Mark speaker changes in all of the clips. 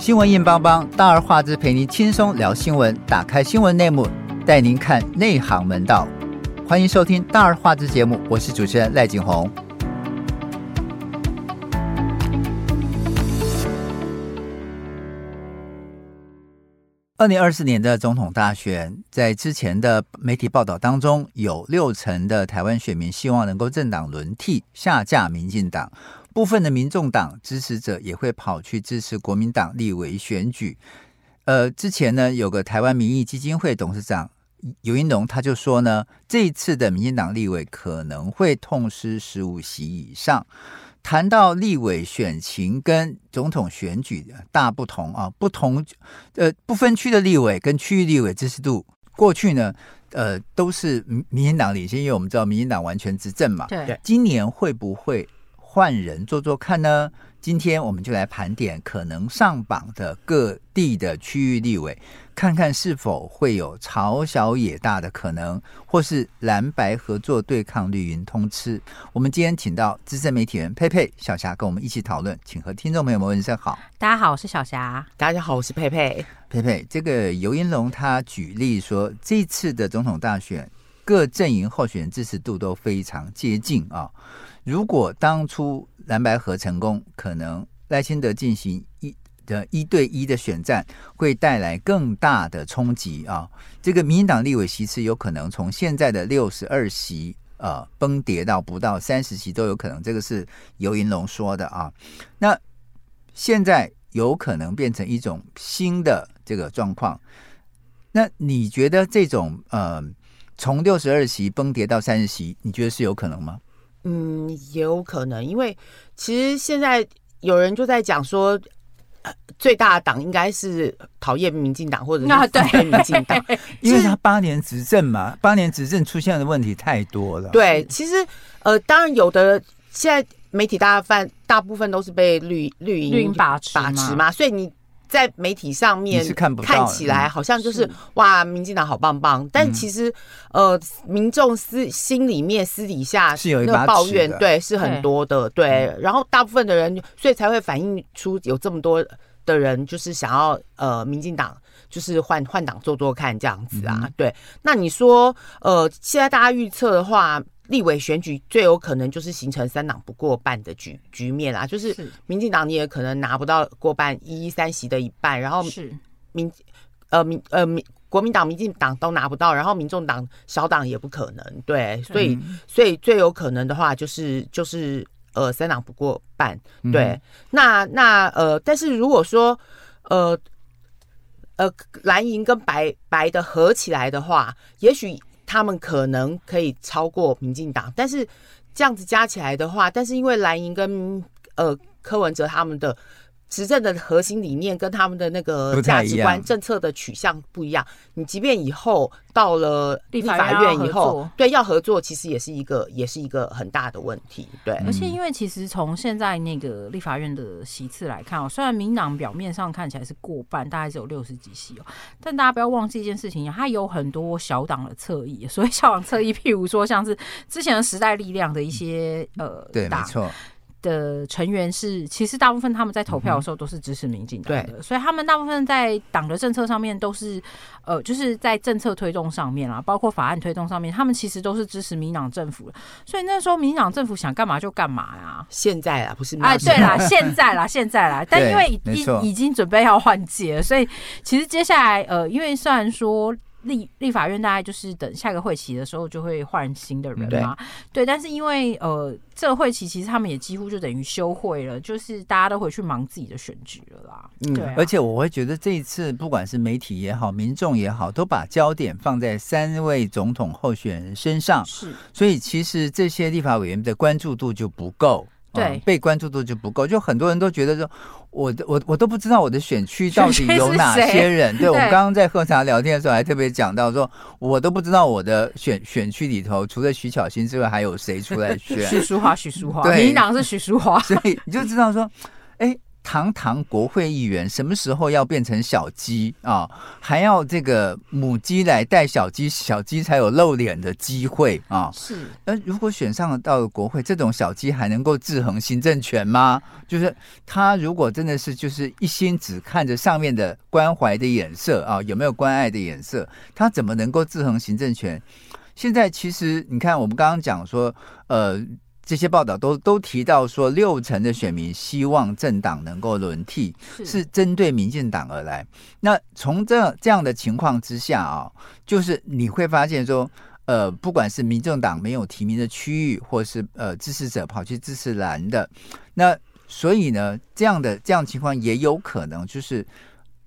Speaker 1: 新闻硬邦邦，大而化之，陪您轻松聊新闻。打开新闻内幕，带您看内行门道。欢迎收听大而化之节目，我是主持人赖景红。二零二四年的总统大选，在之前的媒体报道当中，有六成的台湾选民希望能够政党轮替，下架民进党。部分的民众党支持者也会跑去支持国民党立委选举。呃，之前呢，有个台湾民意基金会董事长游盈隆，他就说呢，这一次的民进党立委可能会痛失十五席以上。谈到立委选情跟总统选举的大不同啊，不同呃不分区的立委跟区域立委支持度，过去呢呃都是民进党领先，因为我们知道民进党完全执政嘛。
Speaker 2: 对，
Speaker 1: 今年会不会换人做做看呢？今天我们就来盘点可能上榜的各地的区域立委，看看是否会有朝小野大的可能，或是蓝白合作对抗绿云通吃。我们今天请到资深媒体人佩佩、小霞跟我们一起讨论，请和听众朋友们问声好。
Speaker 2: 大家好，我是小霞。
Speaker 3: 大家好，我是佩佩。
Speaker 1: 佩佩，这个游盈隆他举例说，这次的总统大选，各阵营候选人支持度都非常接近啊。如果当初蓝白合成功，可能赖清德进行一的一对一的选战，会带来更大的冲击啊！这个民进党立委席次有可能从现在的六十二席呃崩跌到不到三十席都有可能，这个是游银龙说的啊。那现在有可能变成一种新的这个状况，那你觉得这种呃从六十二席崩跌到三十席，你觉得是有可能吗？
Speaker 3: 嗯，也有可能，因为其实现在有人就在讲说，呃、最大的党应该是讨厌民进党，或者是讨厌民进党，
Speaker 1: 因为他八年执政嘛，八年执政出现的问题太多了。
Speaker 3: 对，其实呃，当然有的，现在媒体大半大部分都是被绿绿营把持把持嘛，所以你。在媒体上面看起来好像就是，是哇，民进党好棒棒，但其实、嗯、呃，民众私心里面私底下是有一把抱怨，对，是很多的，对，对。然后大部分的人，所以才会反映出有这么多的人，就是想要呃，民进党就是换换党做做看这样子啊，嗯、对。那你说呃，现在大家预测的话。立委选举最有可能就是形成三党不过半的局局面啦，就是民进党你也可能拿不到过半，一三席的一半，然后民呃民呃民国民党、民进党都拿不到，然后民众党小党也不可能，对，所以所以最有可能的话就是就是呃三党不过半，对，嗯、那那呃但是如果说呃呃蓝营跟白白的合起来的话，也许。他们可能可以超过民进党，但是这样子加起来的话，但是因为蓝营跟呃柯文哲他们的。执政的核心理念跟他们的那个价值观、政策的取向不一样。你即便以后到了立法院以后，对要合作，其实也是一个也是一个很大的问题。对，
Speaker 2: 而且因为其实从现在那个立法院的席次来看哦，虽然民党表面上看起来是过半，大概只有六十几席哦，但大家不要忘记一件事情，它有很多小党的侧翼。所以小党侧翼，譬如说像是之前的时代力量的一些呃，
Speaker 1: 对，没错。
Speaker 2: 的成员是，其实大部分他们在投票的时候都是支持民进党的，对，所以他们大部分在党的政策上面都是，呃，就是在政策推动上面啊，包括法案推动上面，他们其实都是支持民党政府的。所以那时候民党政府想干嘛就干嘛呀。
Speaker 3: 现在啊，不是
Speaker 2: 哎，对啦，现在啦，现在啦，但因为已已经准备要换届，所以其实接下来呃，因为虽然说。立立法院大概就是等下个会期的时候就会换新的人嘛，对，对，但是因为呃这个会期其实他们也几乎就等于休会了，就是大家都回去忙自己的选举了啦。嗯，对啊，
Speaker 1: 而且我会觉得这一次不管是媒体也好，民众也好，都把焦点放在三位总统候选人身上，是，所以其实这些立法委员的关注度就不够。对、嗯，被关注度就不够，就很多人都觉得说，我我我都不知道我的选区到底有哪些人。对，对，我们刚刚在喝茶聊天的时候，还特别讲到说，我都不知道我的选选区里头，除了徐巧芯之外，还有谁出来选？
Speaker 2: 许淑华，许淑华，民进党是许淑华，
Speaker 1: 所以你就知道说，哎。堂堂国会议员什么时候要变成小鸡啊？还要这个母鸡来带小鸡，小鸡才有露脸的机会啊？
Speaker 2: 是。
Speaker 1: 那如果选上了到了国会，这种小鸡还能够制衡行政权吗？就是他如果真的是就是一心只看着上面的关怀的眼色啊，有没有关爱的眼色，他怎么能够制衡行政权？现在其实你看，我们刚刚讲说，呃。这些报道都都提到说，六成的选民希望政党能够轮替，是针对民进党而来。那从这这样的情况之下啊，就是你会发现说，呃，不管是民政党没有提名的区域，或是呃支持者跑去支持蓝的，那所以呢，这样的这样的情况也有可能就是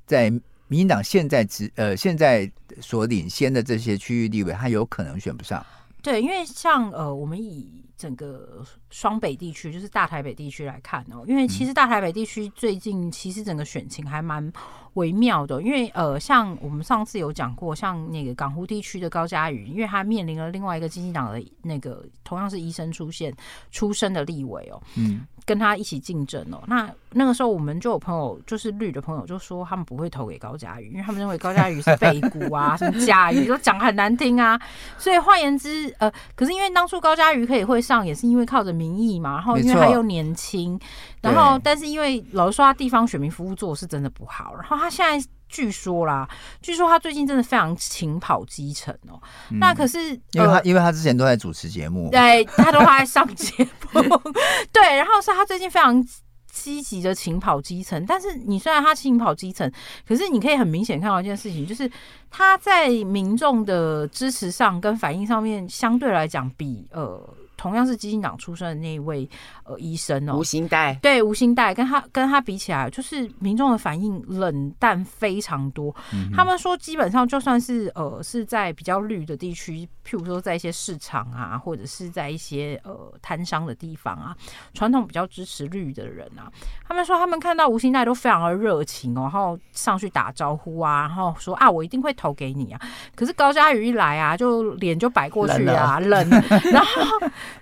Speaker 1: 在民进党现在只呃现在所领先的这些区域地位，他有可能选不上。
Speaker 2: 对，因为像呃，我们以整个双北地区，就是大台北地区来看哦，因为其实大台北地区最近其实整个选情还蛮微妙的，因为呃，像我们上次有讲过，像那个港湖地区的高嘉瑜，因为他面临了另外一个经济党的那个同样是医生出现出身的立委哦，嗯。跟他一起竞争哦，那那个时候我们就有朋友，就是绿的朋友就说他们不会投给高嘉瑜，因为他们认为高嘉瑜是背骨啊，什么嘉瑜都讲很难听啊。所以换言之，呃，可是因为当初高嘉瑜可以会上，也是因为靠着民意嘛，然后因为他又年轻，然后但是因为老实说他地方选民服务做的是真的不好，然后他现在。据说啦，据说他最近真的非常勤跑基层哦。嗯、那可是
Speaker 1: 因为他，呃、因为他之前都在主持节目，
Speaker 2: 对，他都在上节目，对。然后是他最近非常积极的勤跑基层。但是你虽然他勤跑基层，可是你可以很明显看到一件事情，就是他在民众的支持上跟反应上面，相对来讲比呃。同样是基进党出身的那一位呃医生哦，吴
Speaker 3: 兴代，
Speaker 2: 对，吴兴代跟他跟他比起来，就是民众的反应冷淡非常多。嗯、他们说，基本上就算是呃是在比较绿的地区，譬如说在一些市场啊，或者是在一些呃摊商的地方啊，传统比较支持绿的人啊，他们说他们看到吴欣岱都非常的热情哦，然后上去打招呼啊，然后说啊我一定会投给你啊。可是高嘉宇一来啊，就脸就摆过去啊，冷，冷，然后。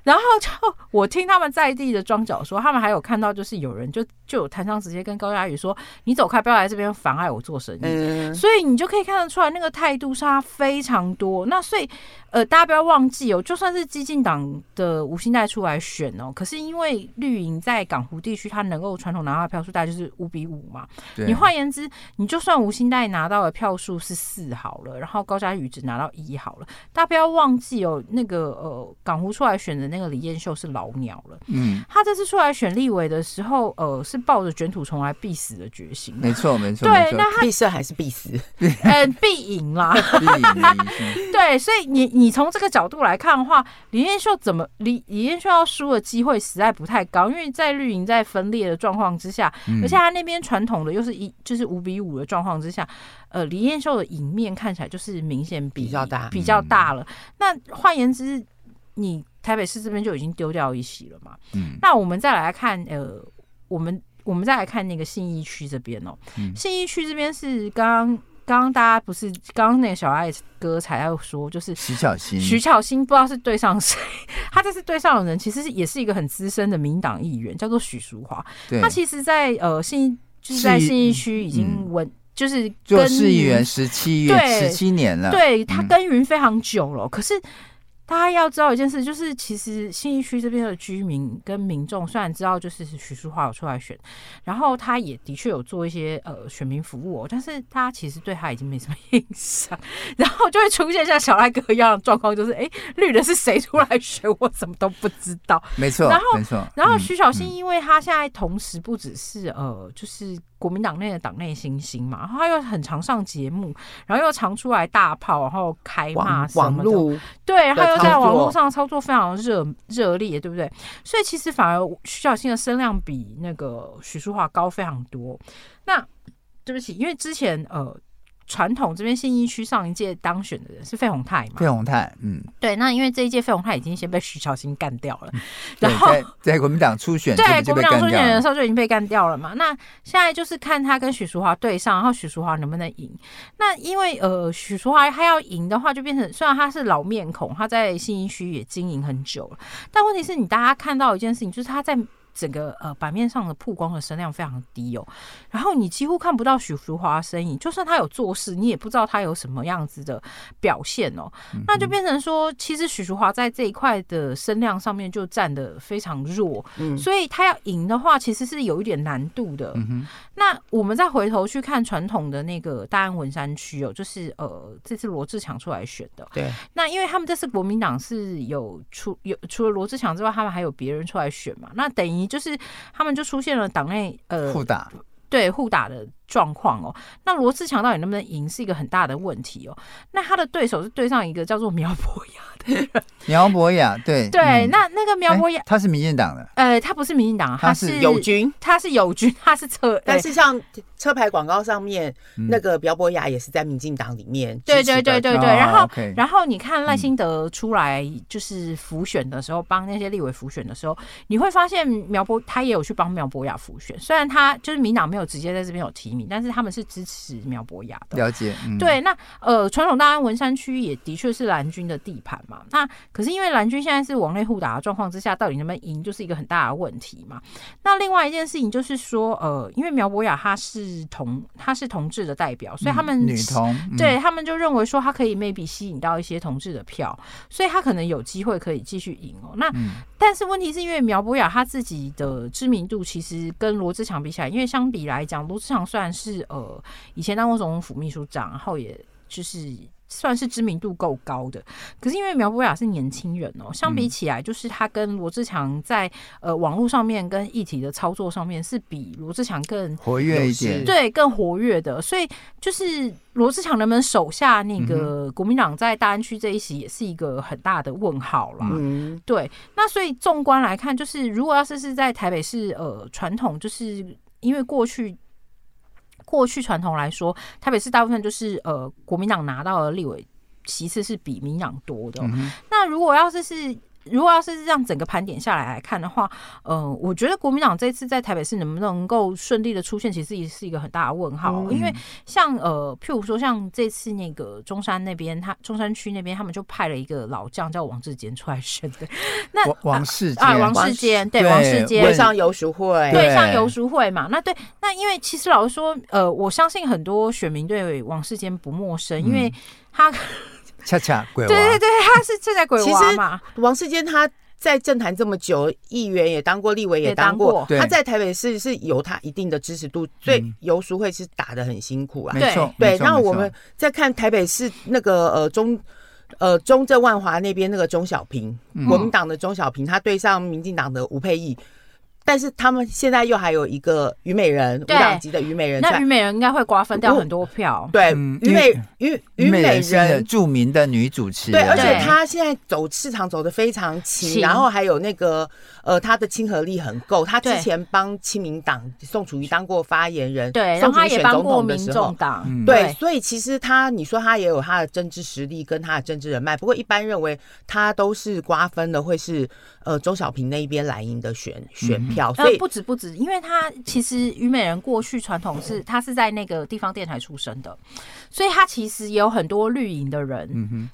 Speaker 2: 然后就我听他们在地的庄脚说，他们还有看到，就是有人就就有摊商直接跟高嘉宇说：“你走开，不要来这边妨碍我做生意。嗯”所以你就可以看得出来，那个态度差非常多。那所以呃，大家不要忘记哦，就算是激进党的吴兴代出来选哦，可是因为绿营在港湖地区，他能够传统拿到的票数大概就是五比五嘛。你换言之，你就算吴兴代拿到的票数是四好了，然后高嘉瑜只拿到一好了，大家不要忘记哦，那个呃港湖出来选的。那个李彦秀是老鸟了，嗯，他这次出来选立委的时候，呃，是抱着卷土重来必死的决心，
Speaker 1: 没错没错，
Speaker 2: 对，那他
Speaker 3: 必胜还是必死，
Speaker 2: 嗯，必赢啦，对，所以你你从这个角度来看的话，李彦秀怎么李李彦秀要输的机会实在不太高，因为在绿营在分裂的状况之下，而且他那边传统的又是一就是五比五的状况之下，呃，李彦秀的赢面看起来就是明显比，
Speaker 3: 比较大。
Speaker 2: 比较大了。那换言之，你。台北市这边就已经丢掉一席了嘛，嗯，那我们再来看，呃，我们我们再来看那个信义区这边哦，嗯、信义区这边是刚刚刚刚大家不是刚刚那个小爱哥才要说，就是
Speaker 1: 徐巧芯，
Speaker 2: 徐巧芯不知道是对上谁，他这是对上的人，其实是也是一个很资深的民党议员，叫做许淑华，对。他其实在呃信就是在信义区已经稳，嗯、就是
Speaker 1: 做市议员十七月十七年了，
Speaker 2: 对他耕耘非常久了，嗯、可是。大家要知道一件事，就是其实信义区这边的居民跟民众虽然知道就是许淑华有出来选，然后他也的确有做一些呃选民服务，但是大家其实对他已经没什么印象，然后就会出现像小赖哥一样的状况，就是哎，绿的是谁出来选，我什么都不知道。
Speaker 1: 没错，
Speaker 2: 然后
Speaker 1: 没错，
Speaker 2: 然后徐小新，因为他现在同时不只是呃，就是。国民党内的党内新星嘛，然后他又很常上节目，然后又常出来大炮，然后开骂什么的，对，他又在网络上操作非常热热烈，对不对？所以其实反而徐小新的声量比那个许淑华高非常多。那对不起，因为之前呃。传统这边信义区上一届当选的人是费鸿泰嘛？
Speaker 1: 费鸿泰，嗯，
Speaker 2: 对。那因为这一届费鸿泰已经先被徐巧芯干掉了，
Speaker 1: 嗯、
Speaker 2: 然后
Speaker 1: 在，在国民党初选，
Speaker 2: 对国民党初选的时候就已经被干掉了嘛。那现在就是看他跟许淑华对上，然后许淑华能不能赢？那因为呃，许淑华他要赢的话，就变成虽然他是老面孔，他在信义区也经营很久了，但问题是你大家看到一件事情，就是他在整个呃版面上的曝光的声量非常低哦，然后你几乎看不到许淑华的身影，就算他有做事，你也不知道他有什么样子的表现哦，嗯、那就变成说，其实许淑华在这一块的声量上面就占的非常弱，嗯，所以他要赢的话，其实是有一点难度的。那我们再回头去看传统的那个大安文山区哦，就是呃这次罗志强出来选的，
Speaker 3: 对，
Speaker 2: 那因为他们这次国民党是有出有除了罗志强之外，他们还有别人出来选嘛，那等于。就是他们就出现了党内呃
Speaker 1: 互打，
Speaker 2: 对互打的状况哦。那罗志强到底能不能赢是一个很大的问题哦。那他的对手是对上一个叫做苗博雅的人
Speaker 1: 苗博雅，对
Speaker 2: 对，嗯、那那个苗博雅、欸、
Speaker 1: 他是民进党的，
Speaker 2: 呃，他不是民进党，他是
Speaker 3: 友军，
Speaker 2: 他是友军，他是车，
Speaker 3: 但是像。车牌广告上面、嗯、那个苗博雅也是在民进党里面，
Speaker 2: 对对对对对。然后，然后你看赖清德出来就是辅选的时候，帮、嗯、那些立委辅选的时候，你会发现苗博他也有去帮苗博雅辅选，虽然他就是民党没有直接在这边有提名，但是他们是支持苗博雅的。
Speaker 1: 了解，嗯、
Speaker 2: 对。那呃，传统大安文山区也的确是蓝军的地盘嘛。那可是因为蓝军现在是网内互打的状况之下，到底能不能赢，就是一个很大的问题嘛。那另外一件事情就是说，呃，因为苗博雅他是。同，他是同志的代表，所以他们、
Speaker 1: 嗯、女同，嗯、
Speaker 2: 对他们就认为说他可以 maybe 吸引到一些同志的票，所以他可能有机会可以继续赢哦。那、嗯、但是问题是因为苗博雅他自己的知名度其实跟罗志强比起来，因为相比来讲，罗志强虽然是呃以前当过总统府秘书长，然后也就是。算是知名度够高的，可是因为苗博雅是年轻人哦，相比起来，就是他跟罗志强在呃网络上面跟议题的操作上面是比罗志强更
Speaker 1: 活跃一点，
Speaker 2: 对，更活跃的，所以就是罗志强能不能守下那个国民党在大安区这一席，也是一个很大的问号啦。嗯，对，那所以纵观来看，就是如果要是是在台北市呃传统，就是因为过去。过去传统来说，台北市大部分就是呃，国民党拿到的立委其次是比民党多的。嗯、那如果要是是。如果要是让整个盘点下来来看的话，呃，我觉得国民党这次在台北市能不能够顺利的出现，其实也是一个很大的问号。嗯、因为像呃，譬如说像这次那个中山那边，他中山区那边他们就派了一个老将叫王志坚出来选的。那
Speaker 1: 王世
Speaker 2: 啊，王世坚对王世坚
Speaker 3: 对上游淑慧，
Speaker 2: 对上游淑慧嘛。那对，那因为其实老实说，呃，我相信很多选民对王世坚不陌生，因为他。
Speaker 1: 恰恰鬼娃，
Speaker 2: 对对对，他是恰恰鬼娃嘛。
Speaker 3: 其实王世坚他在政坛这么久，议员也当过，立委也当过，他在台北市是有他一定的支持度，所以游淑慧是打的很辛苦啊。
Speaker 1: 没错，
Speaker 3: 对。然后我们再看台北市那个呃中呃中正万华那边那个钟小平，嗯、国民党的钟小平，他对上民进党的吴沛忆。但是他们现在又还有一个虞美人，五党籍的虞美人，
Speaker 2: 那虞美人应该会瓜分掉很多票。
Speaker 3: 对，虞美虞虞美人
Speaker 1: 著名的女主持人，
Speaker 3: 对，而且她现在走市场走的非常勤，然后还有那个呃，她的亲和力很够。她之前帮亲民党宋楚瑜当过发言人，
Speaker 2: 对，宋楚瑜也帮过民众党，
Speaker 3: 对，所以其实她你说她也有她的政治实力跟她的政治人脉，不过一般认为她都是瓜分的会是呃周小平那一边蓝营的选选票。
Speaker 2: 呃，不止不止，因为他其实虞美人过去传统是，他是在那个地方电台出生的，所以他其实也有很多绿营的人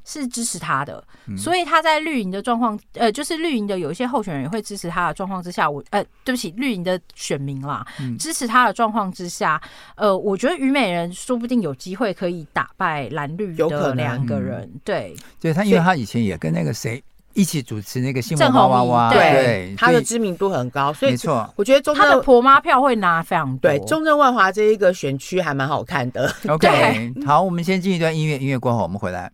Speaker 2: 是支持他的，所以他在绿营的状况，呃，就是绿营的有一些候选人也会支持他的状况之下，我呃，对不起，绿营的选民啦，支持他的状况之下，呃，我觉得虞美人说不定有机会可以打败蓝绿的两个人，对，
Speaker 1: 对他，因为他以前也跟那个谁。一起主持那个新闻哇哇哇，对，
Speaker 3: 他的知名度很高，所以没错，我觉得中
Speaker 2: 正他的婆妈票会拿非常多。
Speaker 3: 对，中正万华这一个选区还蛮好看的。
Speaker 1: OK，好，我们先进一段音乐，音乐过后我们回来。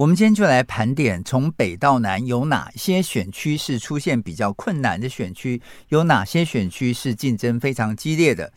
Speaker 1: 我们今天就来盘点，从北到南有哪些选区是出现比较困难的选区，有哪些选区是竞争非常激烈的。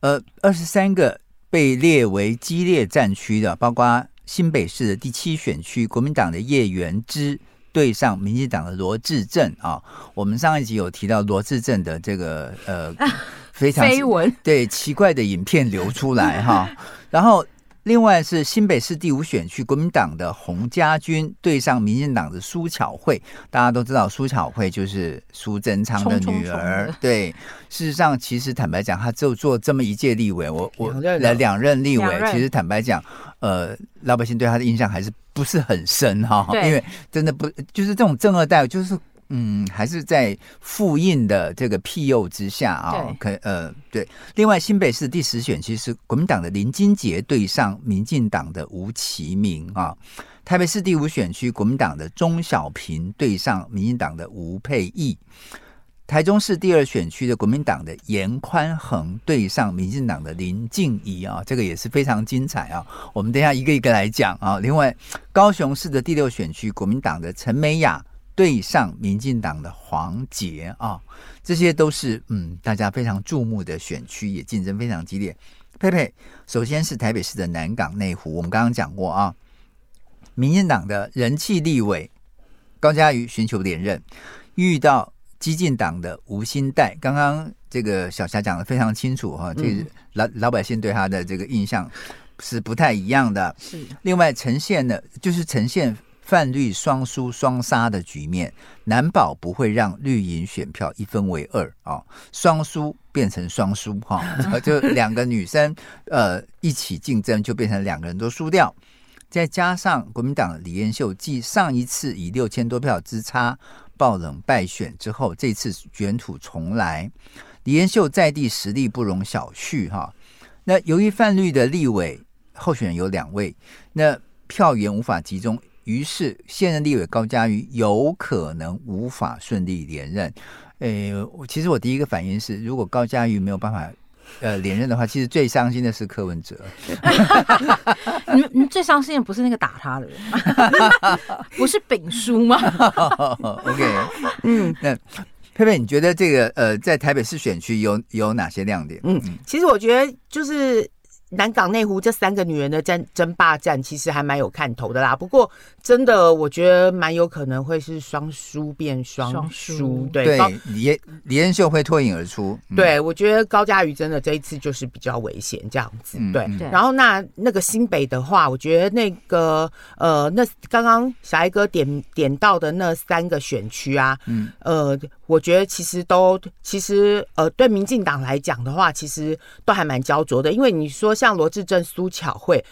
Speaker 1: 呃，二十三个被列为激烈战区的，包括新北市的第七选区，国民党的叶元之对上民进党的罗志正啊。我们上一集有提到罗志正的这个呃 非常
Speaker 2: 绯闻，
Speaker 1: 对奇怪的影片流出来哈，然后。另外是新北市第五选区国民党的洪家军对上民进党的苏巧慧，大家都知道苏巧慧就是苏贞昌的女儿。冲冲冲对，事实上其实坦白讲，她就做这么一届立委，我我来两任立委，其实坦白讲，呃，老百姓对他的印象还是不是很深哈，因为真的不就是这种正二代就是。嗯，还是在复印的这个庇佑之下啊，可呃对。另外，新北市第十选区是国民党的林金杰对上民进党的吴其明啊。台北市第五选区国民党的钟小平对上民进党的吴佩义。台中市第二选区的国民党的严宽恒对上民进党的林静怡啊，这个也是非常精彩啊。我们等一下一个一个来讲啊。另外，高雄市的第六选区国民党的陈美雅。对上民进党的黄捷啊，这些都是嗯大家非常注目的选区，也竞争非常激烈。佩佩，首先是台北市的南港内湖，我们刚刚讲过啊，民进党的人气立委高嘉瑜寻求连任，遇到激进党的吴欣岱。刚刚这个小霞讲的非常清楚哈，这个老老百姓对他的这个印象是不太一样的。是，另外呈现的就是呈现。泛绿双输双杀的局面，难保不会让绿营选票一分为二啊！双输变成双输哈，就两个女生呃一起竞争，就变成两个人都输掉。再加上国民党李彦秀继上一次以六千多票之差爆冷败选之后，这次卷土重来，李彦秀在地实力不容小觑哈。那由于泛绿的立委候选人有两位，那票源无法集中。于是，现任立委高嘉瑜有可能无法顺利连任。诶，其实我第一个反应是，如果高嘉瑜没有办法呃连任的话，其实最伤心的是柯文哲。
Speaker 2: 你你最伤心的不是那个打他的人吗？不是丙叔吗？
Speaker 1: OK，嗯，那佩佩，你觉得这个呃，在台北市选区有有哪些亮点？
Speaker 3: 嗯，其实我觉得就是。南港内湖这三个女人的争争霸战，其实还蛮有看头的啦。不过，真的我觉得蛮有可能会是双输变双输。对，
Speaker 1: 对李李彦秀会脱颖而出。
Speaker 3: 嗯、对，我觉得高嘉瑜真的这一次就是比较危险这样子。对，嗯嗯、然后那那个新北的话，我觉得那个呃，那刚刚小艾哥点点到的那三个选区啊，嗯，呃，我觉得其实都其实呃，对民进党来讲的话，其实都还蛮焦灼的，因为你说。像罗志正、苏巧慧、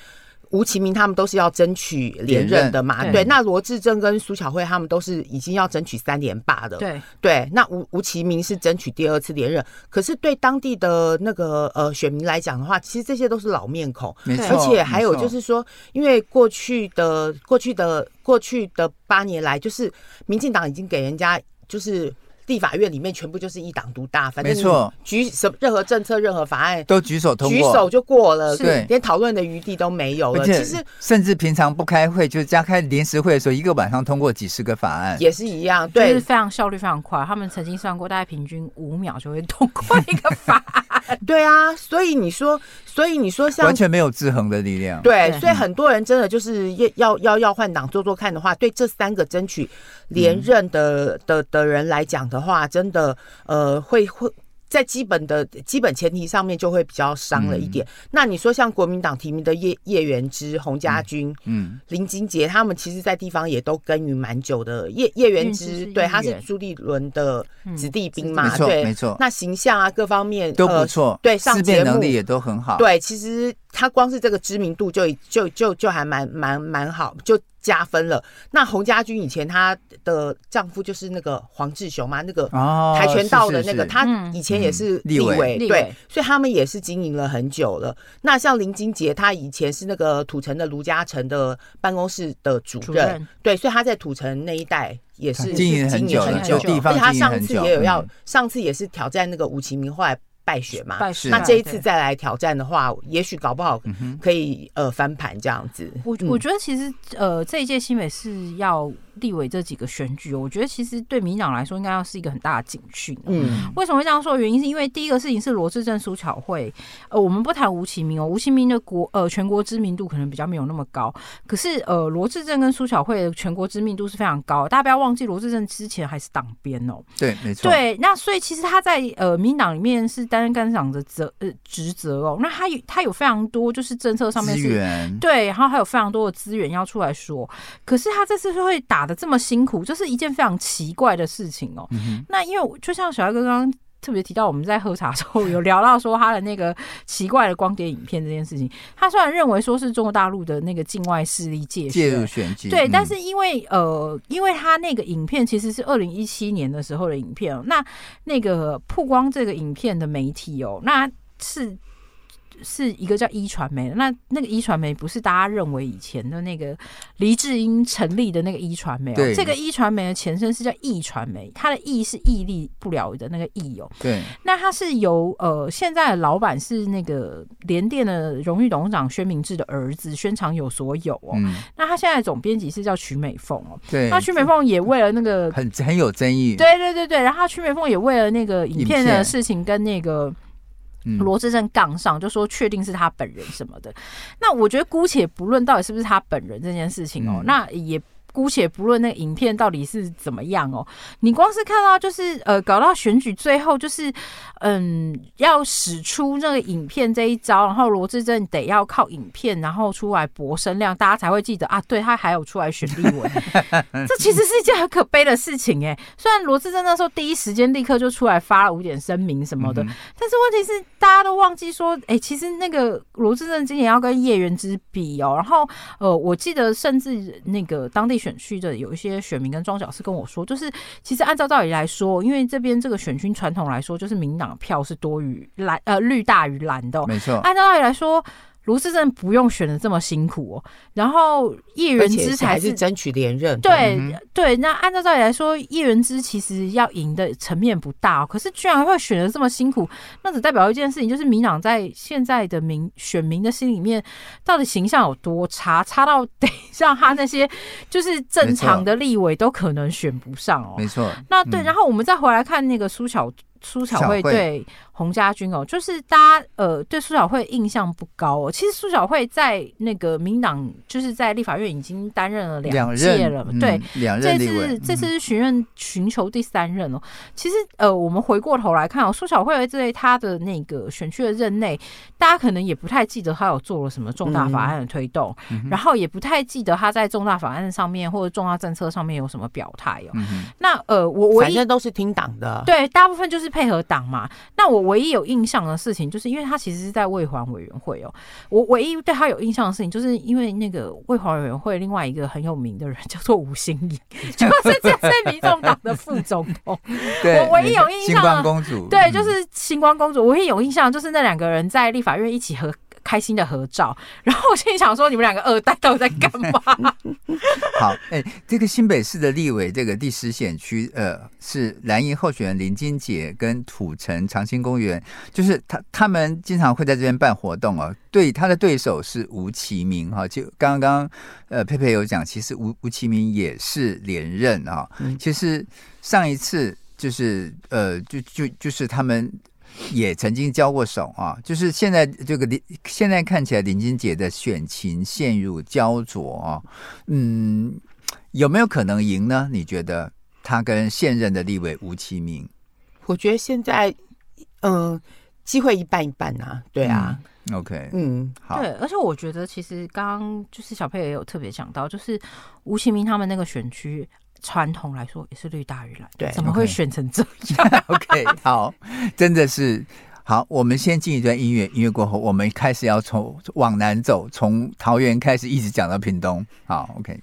Speaker 3: 吴其明他们都是要争取连任的嘛？对，那罗志正跟苏巧慧他们都是已经要争取三连霸的。对对，那吴吴其明是争取第二次连任，可是对当地的那个呃选民来讲的话，其实这些都是老面孔，没错。而且还有就是说，因为过去的过去的过去的八年来，就是民进党已经给人家就是。立法院里面全部就是一党独大，反正没错举什么任何政策、任何法案
Speaker 1: 都举手通过，
Speaker 3: 举手就过了，对，连讨论的余地都没有了。其实
Speaker 1: 甚至平常不开会，就是加开临时会的时候，一个晚上通过几十个法案，
Speaker 3: 也是一样，对，
Speaker 2: 就是非常效率非常快。他们曾经算过，大概平均五秒就会通过一个法案。
Speaker 3: 对啊，所以你说，所以你说像
Speaker 1: 完全没有制衡的力量。
Speaker 3: 对，所以很多人真的就是要要要要换党做做看的话，对这三个争取连任的的的人来讲的话，真的呃会会。在基本的基本前提上面就会比较伤了一点。嗯、那你说像国民党提名的叶叶元之、洪家军、嗯，嗯林金杰，他们其实，在地方也都耕耘蛮久的。叶叶元之，对，他是朱立伦的子弟兵嘛，嗯、对，没错。那形象啊，各方面
Speaker 1: 都不错、呃，对，上节目能力也都很好。
Speaker 3: 对，其实他光是这个知名度就就就就还蛮蛮蛮好，就。加分了。那洪家军以前她的丈夫就是那个黄志雄嘛，那个跆拳道的那个，他以前也是立委，对，所以他们也是经营了很久了。那像林金杰，他以前是那个土城的卢嘉诚的办公室的主任，对，所以他在土城那一带也是经营很久，而且他上次也有要，上次也是挑战那个吴奇明，后来。败血嘛，那这一次再来挑战的话，也许搞不好可以呃翻盘这样子。
Speaker 2: 我我觉得其实呃这一届新美是要立委这几个选举，我觉得其实对民党来说应该要是一个很大的警讯。嗯，为什么会这样说？原因是因为第一个事情是罗志正、苏巧慧。呃，我们不谈吴其明哦，吴其明的国呃全国知名度可能比较没有那么高，可是呃罗志正跟苏巧慧的全国知名度是非常高。大家不要忘记罗志正之前还是党鞭哦。
Speaker 1: 对，没错。
Speaker 2: 对，那所以其实他在呃民党里面是担任干事长的责呃职责哦。那他有他有非常多就是政策上面是，对，然后还有非常多的资源要出来说。可是他这次会打得这么辛苦，就是一件非常奇怪的事情哦。嗯、那因为就像小艾哥刚刚特别提到，我们在喝茶的时候有聊到说他的那个奇怪的光碟影片这件事情。他虽然认为说是中国大陆的那个境外势力介
Speaker 1: 介入选举，
Speaker 2: 对，但是因为呃，因为他那个影片其实是二零一七年的时候的影片，那那个曝光这个影片的媒体哦，那是。是一个叫一传媒的，那那个一传媒不是大家认为以前的那个黎智英成立的那个一传媒哦，这个一传媒的前身是叫易传媒，它的易是屹立不了的那个易哦，
Speaker 1: 对，
Speaker 2: 那它是由呃现在的老板是那个联电的荣誉董事长宣明志的儿子宣长有所有哦，嗯、那他现在总编辑是叫曲美凤哦，
Speaker 1: 对，
Speaker 2: 那曲美凤也为了那个
Speaker 1: 很很有争议，
Speaker 2: 对对对对，然后曲美凤也为了那个影片的事情跟那个。罗志正杠上就说确定是他本人什么的，那我觉得姑且不论到底是不是他本人这件事情哦，那也。姑且不论那个影片到底是怎么样哦，你光是看到就是呃，搞到选举最后就是嗯，要使出那个影片这一招，然后罗志正得要靠影片然后出来博声量，大家才会记得啊，对他还有出来选立委，这其实是一件很可悲的事情哎。虽然罗志正那时候第一时间立刻就出来发了五点声明什么的，但是问题是大家都忘记说，哎，其实那个罗志正今年要跟叶元之比哦，然后呃，我记得甚至那个当地。选区的有一些选民跟庄小是跟我说，就是其实按照道理来说，因为这边这个选区传统来说，就是民党票是多于蓝，呃，绿大于蓝的，
Speaker 1: 没错。
Speaker 2: 按照道理来说。卢志正不用选的这么辛苦哦，然后叶元之才是
Speaker 3: 争取连任。
Speaker 2: 对对，那按照道理来说，叶元之其实要赢的层面不大哦，可是居然会选的这么辛苦，那只代表一件事情，就是民党在现在的民选民的心里面，到底形象有多差，差到 得让他那些就是正常的立委都可能选不上哦。
Speaker 1: 没错。
Speaker 2: 那对，然后我们再回来看那个苏巧苏巧慧对。洪家军哦，就是大家呃对苏小慧印象不高哦。其实苏小慧在那个民党，就是在立法院已经担任了两届了，
Speaker 1: 任
Speaker 2: 对，
Speaker 1: 嗯、两任。
Speaker 2: 这次这次是寻任寻求第三任哦。其实呃，我们回过头来看哦，苏小慧在她的那个选区的任内，大家可能也不太记得她有做了什么重大法案的推动，嗯、然后也不太记得她在重大法案上面或者重大政策上面有什么表态哦。嗯、那呃，我我
Speaker 3: 反正都是听党的，
Speaker 2: 对，大部分就是配合党嘛。那我。唯一有印象的事情，就是因为他其实是在卫环委员会哦。我唯一对他有印象的事情，就是因为那个卫环委员会另外一个很有名的人叫做吴心怡，就是这是民众党的副总统。
Speaker 1: 对
Speaker 2: 我唯一有印象，星
Speaker 1: 光公主，
Speaker 2: 对，就是星光公主。我唯一有印象就是那两个人在立法院一起合。开心的合照，然后我心里想说：你们两个二代到底在干嘛？
Speaker 1: 好，哎、欸，这个新北市的立委，这个第十选区，呃，是蓝营候选人林金杰跟土城长青公园，就是他他们经常会在这边办活动哦。对，他的对手是吴其明哈，就刚刚呃佩佩有讲，其实吴吴其明也是连任啊。嗯、其实上一次就是呃，就就就是他们。也曾经交过手啊，就是现在这个林，现在看起来林金杰的选情陷入焦灼啊，嗯，有没有可能赢呢？你觉得他跟现任的立委吴其明？
Speaker 3: 我觉得现在嗯，机会一半一半啊，对啊、
Speaker 1: 嗯、，OK，
Speaker 3: 嗯，
Speaker 1: 好，
Speaker 2: 对，而且我觉得其实刚刚就是小佩也有特别讲到，就是吴其明他们那个选区。传统来说也是绿大于蓝，对，怎么会选成这样？
Speaker 1: OK，好，真的是好。我们先进一段音乐，音乐过后，我们开始要从往南走，从桃园开始一直讲到屏东。好，OK。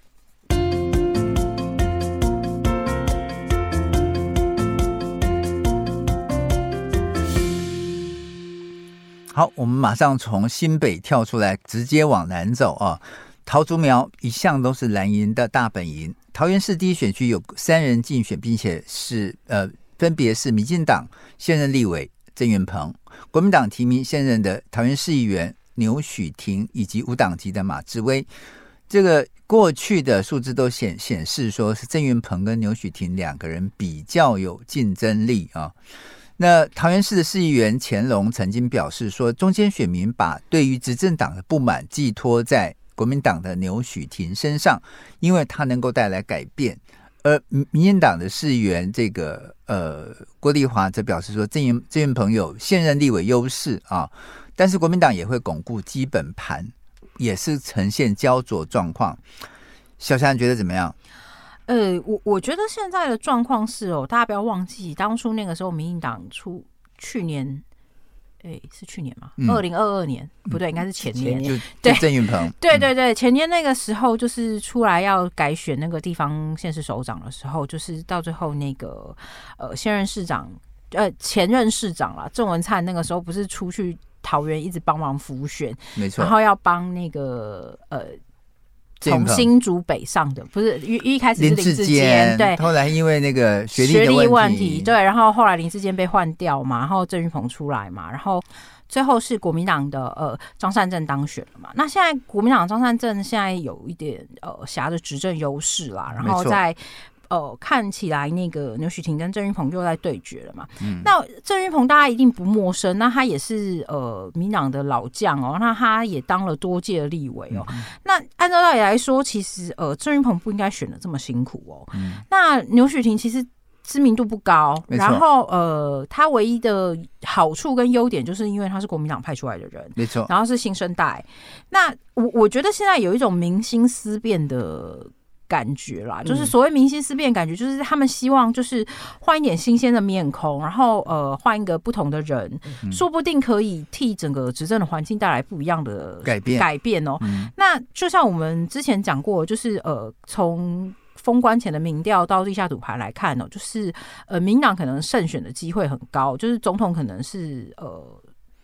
Speaker 1: 好，我们马上从新北跳出来，直接往南走啊。桃竹苗一向都是蓝营的大本营。桃园市第一选区有三人竞选，并且是呃，分别是民进党现任立委郑运鹏，国民党提名现任的桃园市议员牛煦庭，以及无党籍的马志威。这个过去的数字都显显示说是郑运鹏跟牛煦庭两个人比较有竞争力啊。那桃园市的市议员乾隆曾经表示说，中间选民把对于执政党的不满寄托在国民党的牛许廷身上，因为他能够带来改变。而民进党的市员这个呃郭丽华则表示说，郑运郑运鹏有现任立委优势啊，但是国民党也会巩固基本盘。也是呈现焦灼状况，小夏你觉得怎么样？
Speaker 2: 呃，我我觉得现在的状况是哦，大家不要忘记当初那个时候，民进党出去年，哎，是去年吗？二零二二年不对，应该是前年。
Speaker 1: 就对郑云鹏，
Speaker 2: 对对对，前年那个时候就是出来要改选那个地方县市首长的时候，就是到最后那个呃现任市长呃前任市长啦，郑文灿那个时候不是出去。桃园一直帮忙辅选，
Speaker 1: 没错，
Speaker 2: 然后要帮那个呃从新竹北上的，不是一一开始是林志坚，对，
Speaker 1: 后来因为那个学历
Speaker 2: 学历问题，对，然后后来林志坚被换掉嘛，然后郑云鹏出来嘛，然后最后是国民党的呃张善政当选了嘛。那现在国民党张善政现在有一点呃狭的执政优势啦，然后在。哦，看起来那个牛许婷跟郑云鹏又在对决了嘛。嗯、那郑云鹏大家一定不陌生，那他也是呃民党的老将哦，那他也当了多届的立委哦。嗯、那按照道理来说，其实呃郑云鹏不应该选的这么辛苦哦。嗯、那牛许婷其实知名度不高，然后呃他唯一的好处跟优点就是因为他是国民党派出来的人，
Speaker 1: 没错，
Speaker 2: 然后是新生代。那我我觉得现在有一种民心思变的。感觉啦，就是所谓明星思变，感觉就是他们希望就是换一点新鲜的面孔，然后呃换一个不同的人，嗯、说不定可以替整个执政的环境带来不一样的改变改变哦。嗯、那就像我们之前讲过，就是呃从封关前的民调到地下赌盘来看哦，就是呃民党可能胜选的机会很高，就是总统可能是呃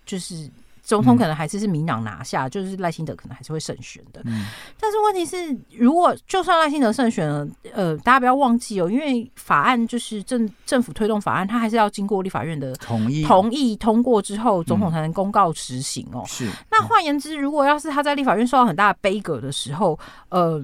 Speaker 2: 就是。总统可能还是是民党拿下，嗯、就是赖清德可能还是会胜选的。嗯、但是问题是，如果就算赖清德胜选了，呃，大家不要忘记哦，因为法案就是政政府推动法案，它还是要经过立法院的同意同意通过之后，总统才能公告执行哦。是、嗯。那换言之，如果要是他在立法院受到很大的杯葛的时候，呃。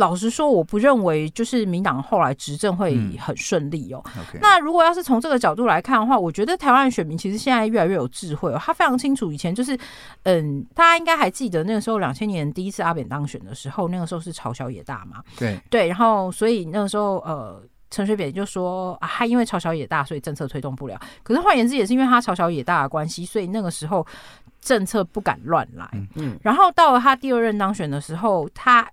Speaker 2: 老实说，我不认为就是民党后来执政会很顺利哦。嗯 okay、那如果要是从这个角度来看的话，我觉得台湾的选民其实现在越来越有智慧哦。他非常清楚以前就是，嗯，大家应该还记得那个时候两千年第一次阿扁当选的时候，那个时候是朝小野大嘛。
Speaker 1: 对
Speaker 2: 对，然后所以那个时候呃，陈水扁就说啊，他因为朝小野大，所以政策推动不了。可是换言之，也是因为他朝小野大的关系，所以那个时候政策不敢乱来。嗯嗯。然后到了他第二任当选的时候，他。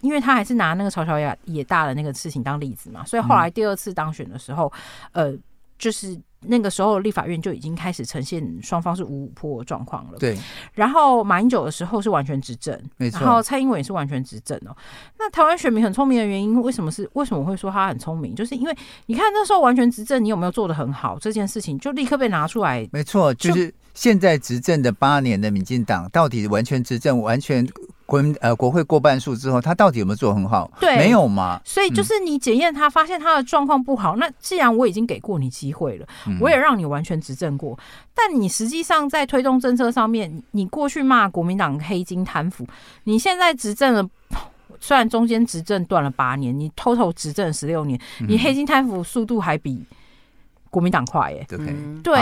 Speaker 2: 因为他还是拿那个曹小雅也大的那个事情当例子嘛，所以后来第二次当选的时候，嗯、呃，就是那个时候立法院就已经开始呈现双方是五五破状况了。
Speaker 1: 对。
Speaker 2: 然后马英九的时候是完全执政，没错。然后蔡英文也是完全执政哦。那台湾选民很聪明的原因，为什么是为什么会说他很聪明？就是因为你看那时候完全执政，你有没有做的很好？这件事情就立刻被拿出来。
Speaker 1: 没错，就是现在执政的八年的民进党，到底完全执政完全。国呃国会过半数之后，他到底有没有做很好？
Speaker 2: 对，
Speaker 1: 没有嘛。
Speaker 2: 所以就是你检验他，发现他的状况不好。嗯、那既然我已经给过你机会了，我也让你完全执政过。嗯、但你实际上在推动政策上面，你过去骂国民党黑金贪腐，你现在执政了，虽然中间执政断了八年，你偷偷执政十六年，你黑金贪腐速度还比。国民党快耶，
Speaker 1: 嗯、
Speaker 2: 对，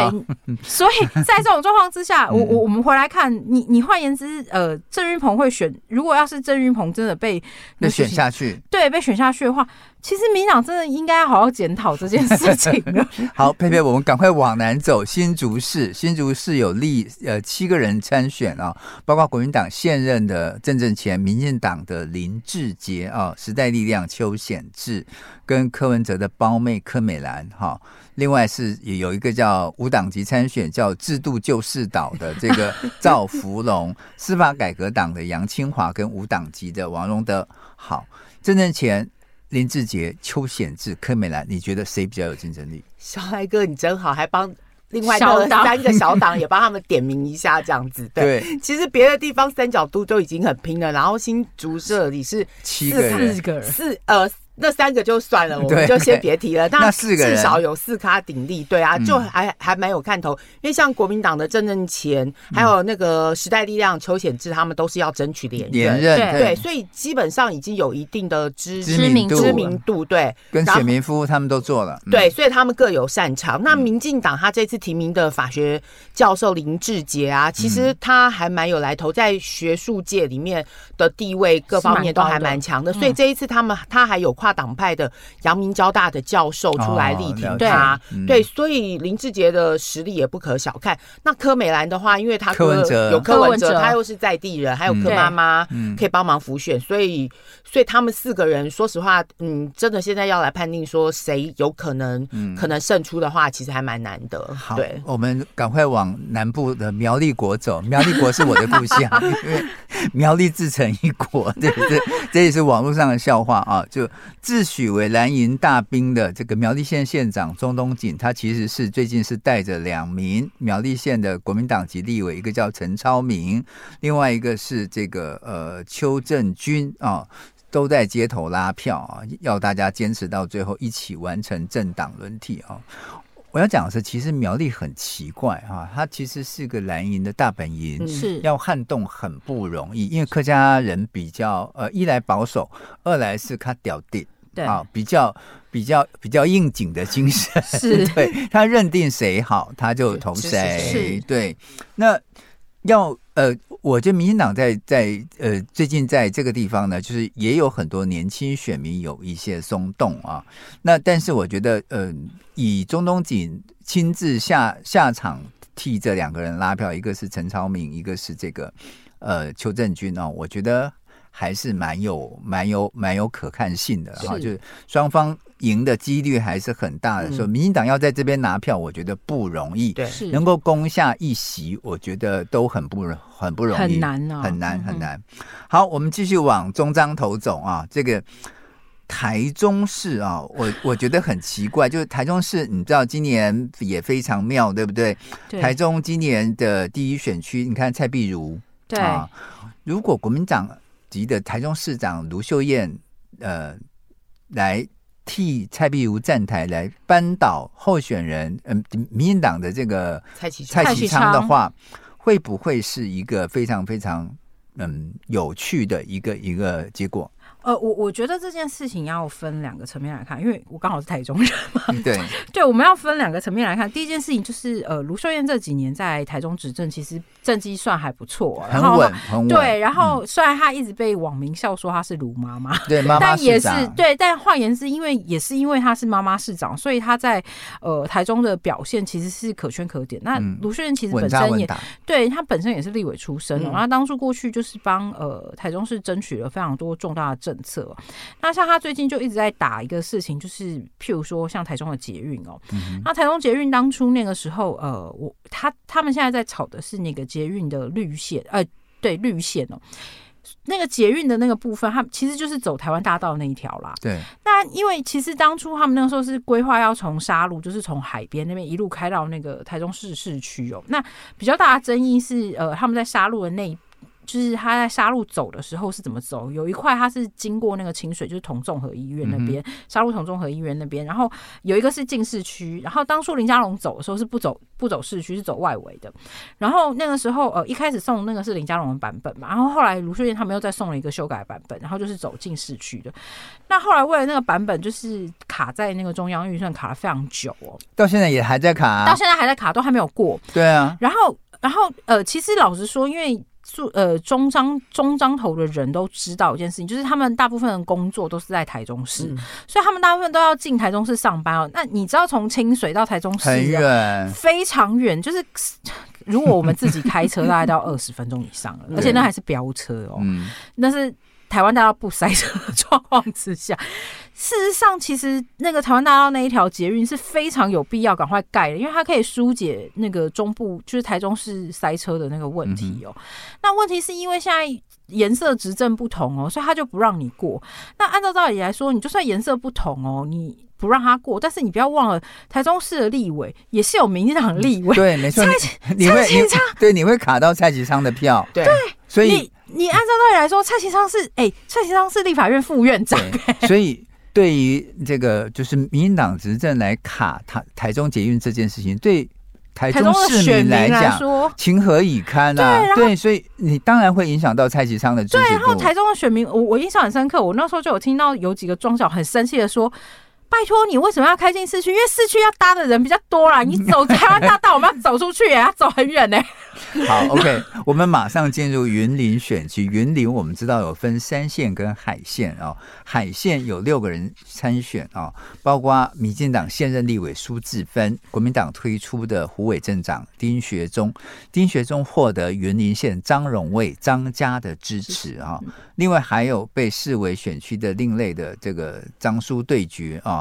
Speaker 2: 所以在这种状况之下，我我我们回来看，你你换言之，呃，郑云鹏会选，如果要是郑云鹏真的被
Speaker 1: 被选下去，
Speaker 2: 对，被选下去的话，其实民党真的应该要好好检讨这件事情了。
Speaker 1: 好，佩佩，我们赶快往南走，新竹市，新竹市有立呃七个人参选啊、哦，包括国民党现任的郑正前，民进党的林志杰啊，时代力量邱显智，跟柯文哲的胞妹柯美兰哈。哦另外是也有一个叫无党籍参选，叫制度救世岛的这个赵福龙，司法改革党的杨清华跟无党籍的王荣德。好，郑正前、林志杰、邱显志、柯美兰，你觉得谁比较有竞争力？
Speaker 3: 小艾哥，你真好，还帮另外的三个小党也帮他们点名一下，这样子。对，对其实别的地方三角都都已经很拼了，然后新竹这里是
Speaker 1: 七个，
Speaker 3: 四个人，四呃。那三个就算了，我们就先别提了。那至少有四咖鼎立，对啊，就还还蛮有看头。因为像国民党的郑正乾，还有那个时代力量邱显智，他们都是要争取连任，对，所以基本上已经有一定的知
Speaker 1: 知名，
Speaker 3: 知名度，对。
Speaker 1: 跟选民夫他们都做了，
Speaker 3: 对，所以他们各有擅长。那民进党他这次提名的法学教授林志杰啊，其实他还蛮有来头，在学术界里面的地位各方面都还蛮强的。所以这一次他们他还有跨党派的阳明交大的教授出来力挺他，对，所以林志杰的实力也不可小看。那柯美兰的话，因为他
Speaker 1: 柯文哲
Speaker 3: 有柯文哲，他又是在地人，还有柯妈妈可以帮忙辅选，所以所以他们四个人，说实话，嗯，真的现在要来判定说谁有可能、嗯、可能胜出的话，其实还蛮难的。
Speaker 1: 好，
Speaker 3: 对，
Speaker 1: 我们赶快往南部的苗栗国走。苗栗国是我的故乡，因为苗栗自成一国，对不对？这也是网络上的笑话啊，就。自诩为蓝营大兵的这个苗栗县县长钟东锦，他其实是最近是带着两名苗栗县的国民党籍立委，一个叫陈超明，另外一个是这个呃邱正军啊，都在街头拉票啊，要大家坚持到最后，一起完成政党轮替啊。我要讲的是，其实苗栗很奇怪哈，它其实是个蓝营的大本营，是要撼动很不容易，因为客家人比较呃，一来保守，二来是他屌地，对啊，比较比较比较应景的精神，是 对他认定谁好，他就投谁，对。那要呃，我觉得民进党在在呃最近在这个地方呢，就是也有很多年轻选民有一些松动啊。那但是我觉得呃。以中东锦亲自下下场替这两个人拉票，一个是陈超明，一个是这个呃邱正军哦，我觉得还是蛮有蛮有蛮有可看性的哈，就是双方赢的几率还是很大的。说民进党要在这边拿票，我觉得不容易，对，能够攻下一席，我觉得都很不很不容易，
Speaker 2: 很难哦，
Speaker 1: 很难很难。好，我们继续往中彰投走啊，这个。台中市啊，我我觉得很奇怪，就是台中市，你知道今年也非常妙，对不对？对。台中今年的第一选区，你看蔡碧如，对啊，如果国民党籍的台中市长卢秀燕，呃，来替蔡壁如站台，来扳倒候选人，嗯、呃，民进党的这个蔡启蔡启昌的话，会不会是一个非常非常嗯有趣的一个一个结果？
Speaker 2: 呃，我我觉得这件事情要分两个层面来看，因为我刚好是台中人嘛。
Speaker 1: 对
Speaker 2: 对，我们要分两个层面来看。第一件事情就是，呃，卢秀燕这几年在台中执政，其实政绩算还不错，
Speaker 1: 很稳，很稳。
Speaker 2: 对，然后虽然她一直被网民笑说她是卢妈妈，
Speaker 1: 对，妈妈
Speaker 2: 但也是对，但换言之，因为也是因为她是妈妈市长，所以她在呃台中的表现其实是可圈可点。那卢秀燕其实本身也对她本身也是立委出身的，然后当初过去就是帮呃台中市争取了非常多重大的政。政策，那像他最近就一直在打一个事情，就是譬如说像台中的捷运哦，那台中捷运当初那个时候，呃，我他他们现在在炒的是那个捷运的绿线，呃，对绿线哦，那个捷运的那个部分，它其实就是走台湾大道那一条啦。
Speaker 1: 对，
Speaker 2: 那因为其实当初他们那个时候是规划要从沙鹿，就是从海边那边一路开到那个台中市市区哦。那比较大的争议是，呃，他们在沙鹿的那一。就是他在沙鹿走的时候是怎么走？有一块他是经过那个清水，就是同综合医院那边，沙鹿同综合医院那边。然后有一个是进市区，然后当初林家龙走的时候是不走不走市区，是走外围的。然后那个时候呃一开始送那个是林家龙的版本嘛，然后后来卢秀燕他们又再送了一个修改版本，然后就是走进市区的。那后来为了那个版本，就是卡在那个中央预算卡了非常久哦，
Speaker 1: 到现在也还在卡啊，
Speaker 2: 到现在还在卡，都还没有过。
Speaker 1: 对啊，
Speaker 2: 然后然后呃其实老实说，因为。呃，中彰中彰头的人都知道一件事情，就是他们大部分的工作都是在台中市，嗯、所以他们大部分都要进台中市上班哦。那你知道从清水到台中市很远，非常远，就是如果我们自己开车，大概都要二十分钟以上了，而且那还是飙车哦。嗯，那是。台湾大道不塞车的状况之下，事实上，其实那个台湾大道那一条捷运是非常有必要赶快盖的，因为它可以疏解那个中部，就是台中市塞车的那个问题哦。那问题是因为现在颜色执政不同哦，所以他就不让你过。那按照道理来说，你就算颜色不同哦，你不让他过，但是你不要忘了，台中市的立委也是有民进党立委，
Speaker 1: 对，没错，蔡你会对，你会卡到蔡其昌的票，
Speaker 2: 对，
Speaker 1: 所以。
Speaker 2: 你按照道理来说，蔡其昌是哎、欸，蔡其昌是立法院副院长，
Speaker 1: 所以对于这个就是民进党执政来卡台台中捷运这件事情，对台中市民来讲，情何以堪啊？对，所以你当然会影响到蔡其昌的支持。
Speaker 2: 对，然后台中的选民，我我印象很深刻，我那时候就有听到有几个庄小很生气的说。拜托你为什么要开进市区？因为市区要搭的人比较多啦。你走台湾大道，我们要走出去，也要走很远呢。
Speaker 1: 好，OK，我们马上进入云林选区。云林我们知道有分山线跟海线啊、哦，海线有六个人参选啊、哦，包括民进党现任立委苏志芬，国民党推出的胡伟镇长丁学忠，丁学忠获得云林县张荣卫张家的支持啊、哦。另外还有被视为选区的另类的这个张苏对决啊。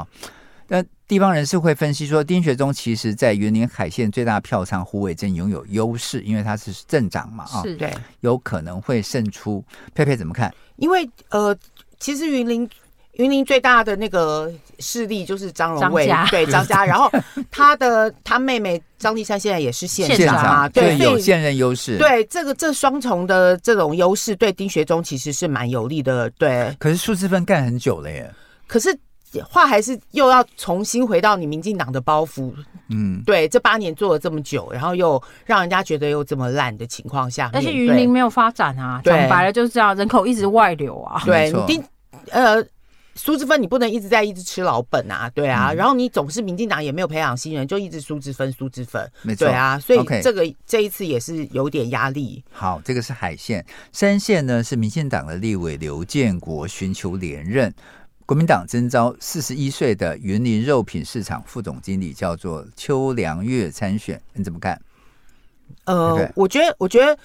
Speaker 1: 那地方人士会分析说，丁学忠其实在云林海线最大票仓虎尾镇拥有优势，因为他是镇长嘛，啊，
Speaker 3: 是对，
Speaker 1: 有可能会胜出。佩佩怎么看？
Speaker 3: 因为呃，其实云林云林最大的那个势力就是张荣卫，对张家，然后他的他妹妹张丽珊现在也是县长啊，
Speaker 1: 对，有现任优势。
Speaker 3: 对这个这双重的这种优势，对丁学忠其实是蛮有利的。对，
Speaker 1: 可是数字分干很久了耶，
Speaker 3: 可是。话还是又要重新回到你民进党的包袱，嗯，对，这八年做了这么久，然后又让人家觉得又这么烂的情况下，
Speaker 2: 但是云林没有发展啊，讲白了就是这样，人口一直外流啊，
Speaker 3: 对，你丁呃苏治芬你不能一直在一直吃老本啊，对啊，然后你总是民进党也没有培养新人，就一直苏治芬苏治芬，没错，对啊，所以这个这一次也是有点压力。
Speaker 1: 好，这个是海线，山线呢是民进党的立委刘建国寻求连任。国民党征召四十一岁的云林肉品市场副总经理，叫做邱良月参选，你怎么看？
Speaker 3: 呃我觉得，我觉得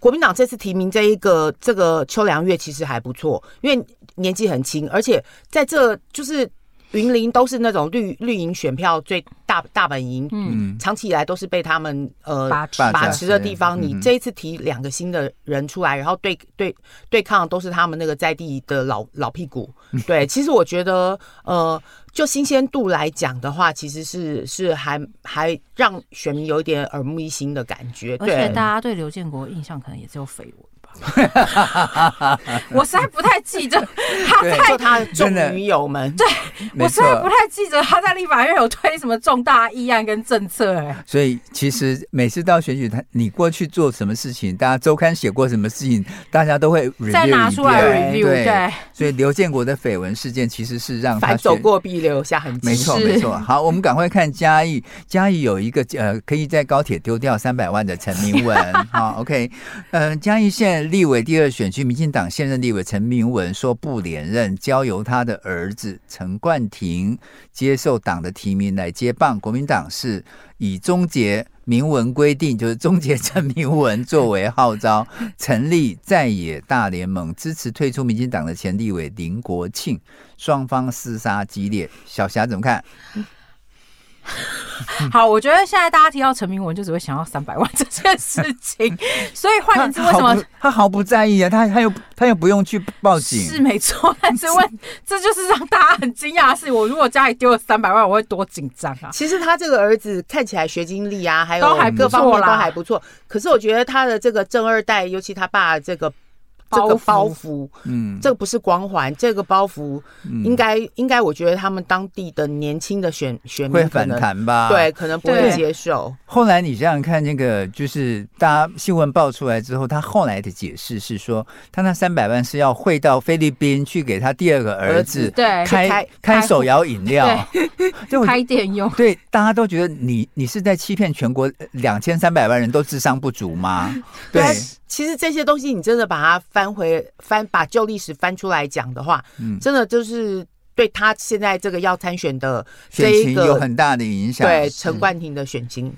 Speaker 3: 国民党这次提名这一个这个邱良月其实还不错，因为年纪很轻，而且在这就是。云林都是那种绿绿营选票最大大本营，嗯，长期以来都是被他们呃把持把持的地方。你这一次提两个新的人出来，然后对对对抗都是他们那个在地的老老屁股。对，其实我觉得呃，就新鲜度来讲的话，其实是是还还让选民有一点耳目一新的感觉。对，
Speaker 2: 而且大家对刘建国印象可能也只有绯闻。我实在不太记得他在
Speaker 3: 他的众女友们，
Speaker 2: 对我实在不太记得他在立法院有推什么重大议案跟政策哎。
Speaker 1: 所以其实每次到选举，他你过去做什么事情，大家周刊写过什么事情，大家都会
Speaker 2: 再拿出来 review。对，
Speaker 1: 所以刘建国的绯闻事件其实是让他
Speaker 3: 走过必留下痕迹。
Speaker 1: 没错，没错。好，我们赶快看嘉义，嘉义有一个呃，可以在高铁丢掉三百万的陈明文。好，OK，呃，嘉义县。立委第二选区，民进党现任立委陈明文说不连任，交由他的儿子陈冠廷接受党的提名来接棒。国民党是以终结明文规定，就是终结陈明文作为号召，成立在野大联盟，支持退出民进党的前立委林国庆。双方厮杀激烈，小霞怎么看？
Speaker 2: 好，我觉得现在大家提到陈明文，就只会想要三百万 这件事情。所以换言之，为什么
Speaker 1: 他毫不在意啊？他他又他又不用去报警，
Speaker 2: 是没错。但是问，这就是让大家很惊讶的是，我如果家里丢了三百万，我会多紧张啊！
Speaker 3: 其实他这个儿子看起来学经历啊，还有各方面都还不错。可是我觉得他的这个正二代，尤其他爸这个。这个包袱，嗯，这个不是光环，这个包袱应该、嗯、应该，我觉得他们当地的年轻的选选民
Speaker 1: 会反弹吧？
Speaker 3: 对，可能不会接受。
Speaker 1: 后来你想想看，那个就是大家新闻爆出来之后，他后来的解释是说，他那三百万是要汇到菲律宾去给他第二个儿子，对，开开，开手摇饮料，
Speaker 2: 就开店用。
Speaker 1: 对，大家都觉得你你是在欺骗全国两千三百万人都智商不足吗？对。
Speaker 3: 其实这些东西，你真的把它翻回翻，把旧历史翻出来讲的话，嗯，真的就是对他现在这个要参选的这一个
Speaker 1: 选情有很大的影响。
Speaker 3: 对陈冠廷的选情。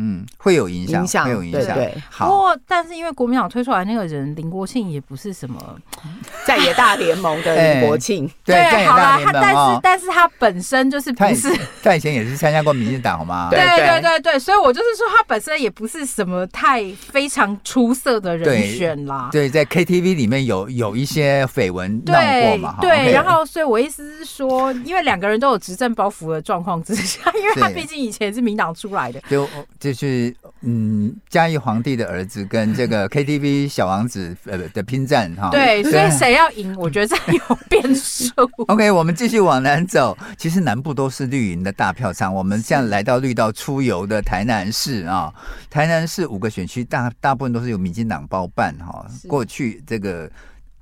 Speaker 1: 嗯，会有影响，影响会有影响。对，
Speaker 2: 好。不过，但是因为国民党推出来那个人林国庆也不是什么
Speaker 3: 在野大联盟的林国庆，
Speaker 2: 对，好啦，他但是但是他本身就是不是，
Speaker 1: 他以前也是参加过民进党，好吗？
Speaker 2: 对对对对，所以我就是说他本身也不是什么太非常出色的人选啦。
Speaker 1: 对，在 KTV 里面有有一些绯闻闹过嘛？
Speaker 2: 对，然后所以我意思是说，因为两个人都有执政包袱的状况之下，因为他毕竟以前是民党出来的，
Speaker 1: 就。就是嗯，嘉义皇帝的儿子跟这个 KTV 小王子呃的拼战哈。
Speaker 2: 对，所以谁要赢，我觉得这有变数。
Speaker 1: OK，我们继续往南走，其实南部都是绿营的大票仓。我们现在来到绿道出游的台南市啊，台南市五个选区大大部分都是由民进党包办哈。过去这个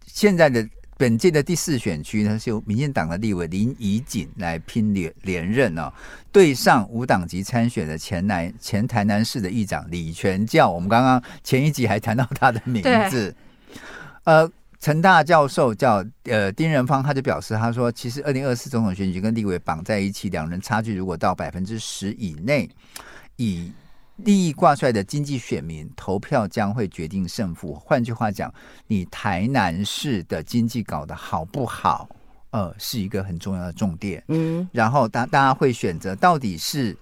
Speaker 1: 现在的。本届的第四选区呢，是由民进党的立委林怡景来拼连连任哦，对上无党籍参选的前南前台南市的议长李全教，我们刚刚前一集还谈到他的名字。呃，陈大教授叫呃丁仁芳，他就表示，他说，其实二零二四总统选举跟立委绑在一起，两人差距如果到百分之十以内，以利益挂帅的经济选民投票将会决定胜负。换句话讲，你台南市的经济搞得好不好，呃，是一个很重要的重点。嗯，然后大大家会选择到底是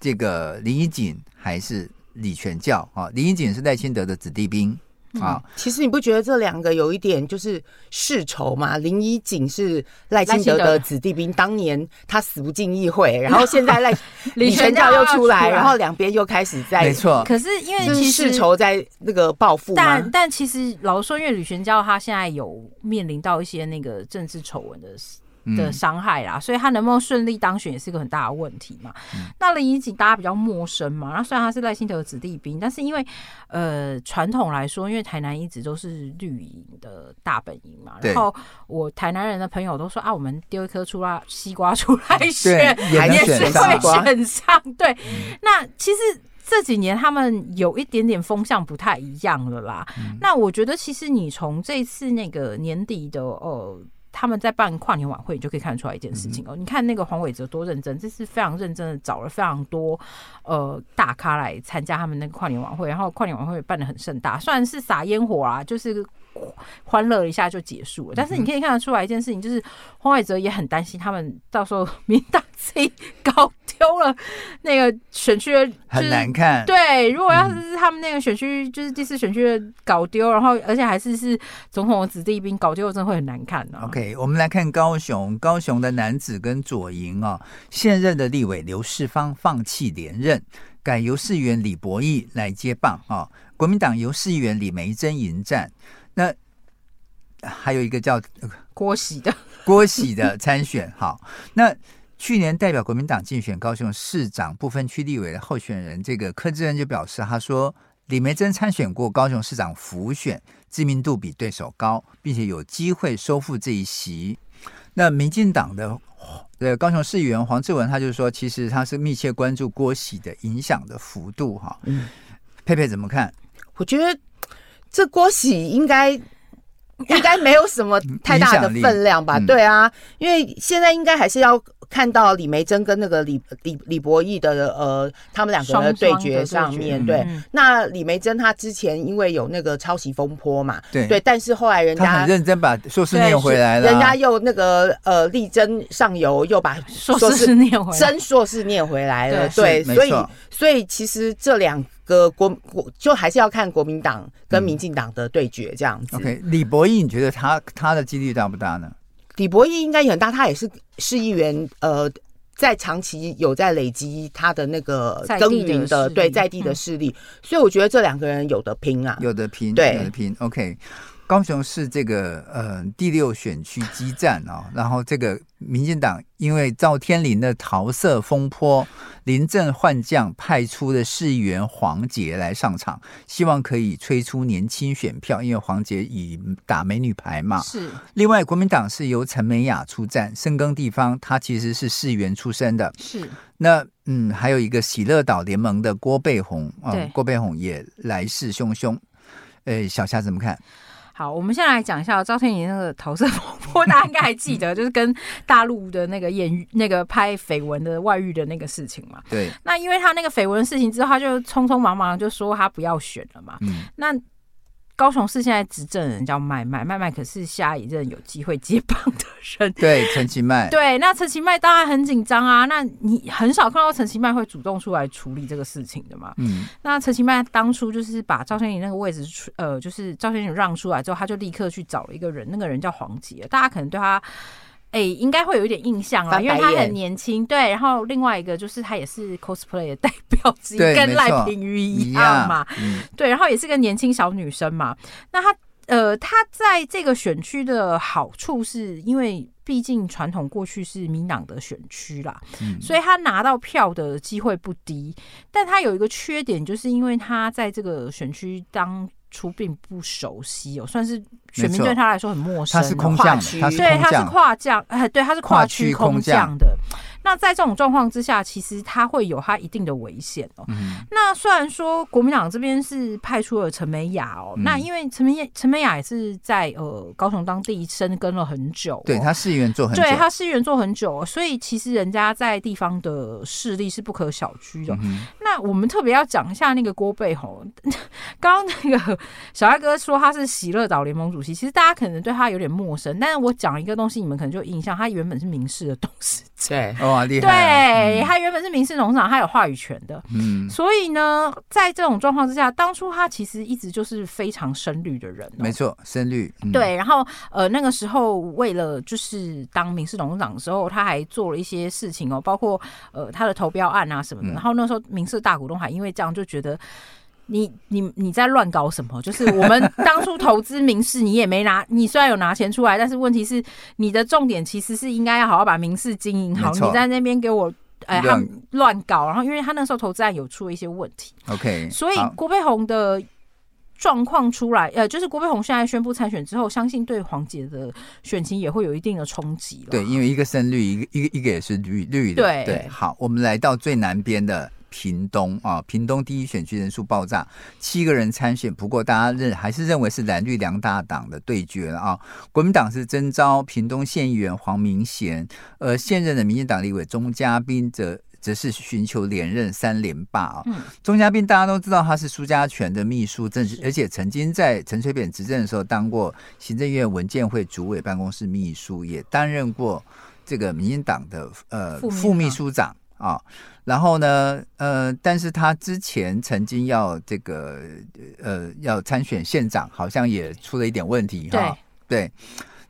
Speaker 1: 这个林宜景还是李全教啊？林宜景是赖清德的子弟兵。啊，
Speaker 3: 其实你不觉得这两个有一点就是世仇吗？林宜景是赖清德的子弟兵，当年他死不进议会，然后现在赖 李全教又出来，然后两边又开始在
Speaker 1: 没错。
Speaker 2: 可是因为其实
Speaker 3: 世仇在那个报复，
Speaker 2: 但但其实老实说，因为李全教他现在有面临到一些那个政治丑闻的事。的伤害啦，所以他能不能顺利当选也是一个很大的问题嘛。嗯、那林怡景大家比较陌生嘛，然后虽然他是赖清德的子弟兵，但是因为呃传统来说，因为台南一直都是绿营的大本营嘛，然后我台南人的朋友都说啊，我们丢一颗出来西瓜出来 选，也是会选上。对，嗯、那其实这几年他们有一点点风向不太一样了啦。嗯、那我觉得其实你从这次那个年底的呃。他们在办跨年晚会，你就可以看得出来一件事情哦。嗯、你看那个黄伟哲多认真，这是非常认真的找了非常多呃大咖来参加他们那个跨年晚会，然后跨年晚会办的很盛大，虽然是撒烟火啊，就是。欢乐一下就结束了，但是你可以看得出来一件事情，就是黄伟哲也很担心他们到时候 民党自己搞 丢了那个选区，
Speaker 1: 很难看。
Speaker 2: 对，如果要是他们那个选区就是第四选区的搞丢，然后而且还是是总统的子弟兵搞丢，真的会很难看的。
Speaker 1: OK，我们来看高雄，高雄的男子跟左营啊，现任的立委刘世芳放弃连任，改由市议员李博义来接棒啊。国民党由市议员李梅珍迎战。那还有一个叫
Speaker 2: 郭喜的
Speaker 1: 郭喜的参选，好，那去年代表国民党竞选高雄市长不分区立委的候选人，这个柯志恩就表示，他说李梅珍参选过高雄市长辅选，知名度比对手高，并且有机会收复这一席。那民进党的呃高雄市议员黄志文，他就说，其实他是密切关注郭喜的影响的幅度，哈，嗯，佩佩怎么看？
Speaker 3: 我觉得。这郭喜应该应该没有什么太大的分量吧？对啊，因为现在应该还是要看到李梅珍跟那个李李李博义的呃，他们两个人的对决上面对。那李梅珍她之前因为有那个抄袭风波嘛，对对，但是后来人家
Speaker 1: 很认真把硕士念回来了，
Speaker 3: 人家又那个呃力争上游，又把
Speaker 2: 硕士念回来，
Speaker 3: 真硕士念回来了。对，所以所以其实这两。个国国就还是要看国民党跟民进党的对决这样子。
Speaker 1: 嗯、OK，李博义，你觉得他他的几率大不大呢？
Speaker 3: 李博毅应该也很大，他也是市议员，呃，在长期有在累积他的那个耕耘的，的对在地的势力，嗯、所以我觉得这两个人有的拼啊，
Speaker 1: 有的拼，
Speaker 3: 对，
Speaker 1: 有的拼。OK。高雄市这个呃第六选区激战啊、哦，然后这个民进党因为赵天麟的桃色风波，临阵换将，派出的市议员黄杰来上场，希望可以催出年轻选票，因为黄杰以打美女牌嘛。是。另外，国民党是由陈美雅出战，深耕地方，他其实是市议员出身的。是。那嗯，还有一个喜乐岛联盟的郭贝红啊，对郭贝红也来势汹汹。诶，小夏怎么看？
Speaker 2: 好，我们先来讲一下赵天宇那个桃色风波，大家应该还记得，就是跟大陆的那个演那个拍绯闻的外遇的那个事情嘛。对。那因为他那个绯闻的事情之后，他就匆匆忙忙就说他不要选了嘛。嗯。那。高雄市现在执政人叫麦麦，麦麦可是下一任有机会接棒的人。
Speaker 1: 对，陈其迈。
Speaker 2: 对，那陈其迈当然很紧张啊。那你很少看到陈其迈会主动出来处理这个事情的嘛？嗯。那陈其迈当初就是把赵先宇那个位置出，呃，就是赵先宇让出来之后，他就立刻去找了一个人，那个人叫黄杰。大家可能对他。哎，应该会有一点印象啊，因为他很年轻。对，然后另外一个就是他也是 cosplay 的代表之一，跟赖品妤一样嘛。嗯、对，然后也是个年轻小女生嘛。那她呃，她在这个选区的好处是因为。毕竟传统过去是民党的选区啦，嗯、所以他拿到票的机会不低。但他有一个缺点，就是因为他在这个选区当初并不熟悉哦，算是选民对他来说很陌生。
Speaker 1: 他是空降，
Speaker 2: 对，他是跨降，哎，对，他是跨区空降的。那在这种状况之下，其实他会有他一定的危险哦。嗯、那虽然说国民党这边是派出了陈美雅哦，嗯、那因为陈美陈美雅也是在呃高雄当地深耕了很久，哦，
Speaker 1: 对他市议员做很久，
Speaker 2: 对他市议员做很久，所以其实人家在地方的势力是不可小觑的。那我们特别要讲一下那个郭背宏，刚刚那个小艾哥说他是喜乐岛联盟主席，其实大家可能对他有点陌生，但是我讲一个东西，你们可能就有印象，他原本是民视的董事长。
Speaker 3: 对。
Speaker 2: 对，他原本是民视董事长，他有话语权的。嗯，所以呢，在这种状况之下，当初他其实一直就是非常深绿的人。
Speaker 1: 没错，深绿。
Speaker 2: 嗯、对，然后呃，那个时候为了就是当民视董事长的时候，他还做了一些事情哦，包括呃他的投标案啊什么的。然后那时候民视大股东还因为这样就觉得。你你你在乱搞什么？就是我们当初投资民视，你也没拿，你虽然有拿钱出来，但是问题是你的重点其实是应该要好好把民视经营好。你在那边给我哎，他乱搞，然后因为他那时候投资案有出了一些问题。
Speaker 1: OK，
Speaker 2: 所以郭背宏的状况出来，呃，就是郭背宏现在宣布参选之后，相信对黄姐的选情也会有一定的冲击了。
Speaker 1: 对，因为一个深绿，一个一个一个也是绿绿的。对对，好，我们来到最南边的。屏东啊，屏东第一选区人数爆炸，七个人参选。不过大家认还是认为是蓝绿两大党的对决了啊。国民党是征召屏东县议员黄明贤，而现任的民进党立委钟嘉宾则则是寻求连任三连霸啊。嗯，钟嘉宾大家都知道他是苏家全的秘书，正而且曾经在陈水扁执政的时候当过行政院文件会主委办公室秘书，也担任过这个民进党的呃副秘书长。啊，然后呢，呃，但是他之前曾经要这个，呃，要参选县长，好像也出了一点问题哈。对，对，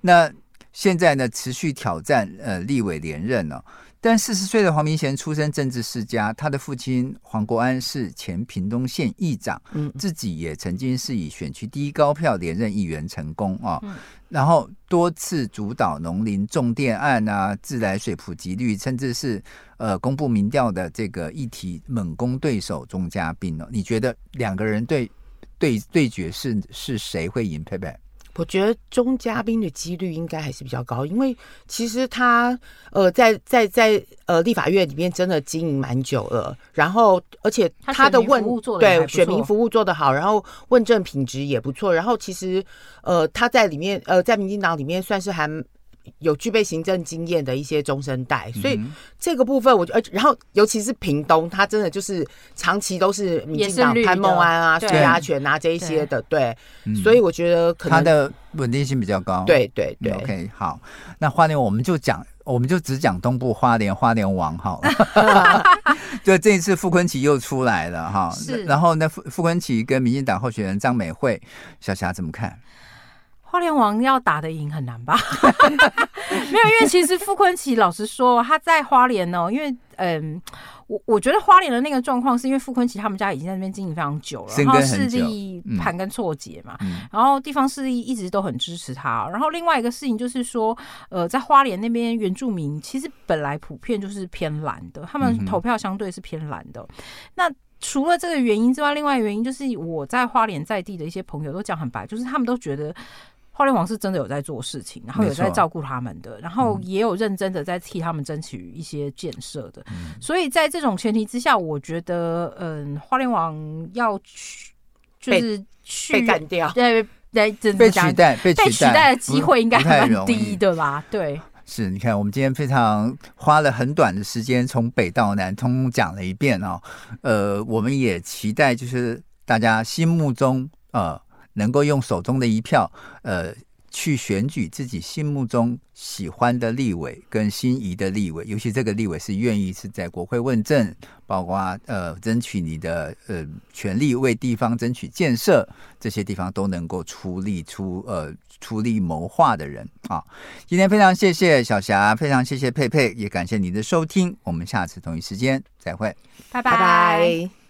Speaker 1: 那现在呢，持续挑战呃立委连任了。但四十岁的黄明贤出身政治世家，他的父亲黄国安是前屏东县议长，嗯，自己也曾经是以选区第一高票连任议员成功啊，嗯、然后多次主导农林重电案啊、自来水普及率，甚至是呃公布民调的这个议题猛攻对手钟嘉宾哦，你觉得两个人对对对决是是谁会赢？佩佩？
Speaker 3: 我觉得中嘉宾的几率应该还是比较高，因为其实他呃在在在呃立法院里面真的经营蛮久了，然后而且他的问对选民服务做得好，然后问政品质也不错，然后其实呃他在里面呃在民进党里面算是还。有具备行政经验的一些中生代，所以这个部分我觉得，然后尤其是屏东，他真的就是长期都是民进党潘孟安啊、苏家全啊这一些的，对，所以我觉得可能他
Speaker 1: 的稳定性比较高。
Speaker 3: 对对对
Speaker 1: ，OK，好，那花莲我们就讲，我们就只讲东部花莲花莲王好了。就这一次傅昆奇又出来了哈，是，然后那傅傅昆奇跟民进党候选人张美惠，小霞怎么看？
Speaker 2: 花莲王要打得赢很难吧？没有，因为其实傅坤奇老实说，他在花莲哦，因为嗯，我我觉得花莲的那个状况是因为傅坤奇他们家已经在那边经营非常久了，然后势力盘根错节嘛，嗯、然后地方势力一直都很支持他。然后另外一个事情就是说，呃，在花莲那边原住民其实本来普遍就是偏蓝的，他们投票相对是偏蓝的。那除了这个原因之外，另外原因就是我在花莲在地的一些朋友都讲很白，就是他们都觉得。花莲王是真的有在做事情，然后有在照顾他们的，然后也有认真的在替他们争取一些建设的。嗯、所以在这种前提之下，我觉得，嗯，花莲王要去就是去
Speaker 3: 被干掉，
Speaker 2: 对对，
Speaker 1: 被取代，被取代
Speaker 2: 的机会应该蛮低的吧？对，
Speaker 1: 是你看，我们今天非常花了很短的时间，从北到南通通讲了一遍哦。呃，我们也期待就是大家心目中呃。能够用手中的一票，呃，去选举自己心目中喜欢的立委跟心仪的立委，尤其这个立委是愿意是在国会问政，包括呃争取你的呃权利，为地方争取建设，这些地方都能够出力出呃出力谋划的人啊。今天非常谢谢小霞，非常谢谢佩佩，也感谢您的收听，我们下次同一时间再会，
Speaker 2: 拜拜。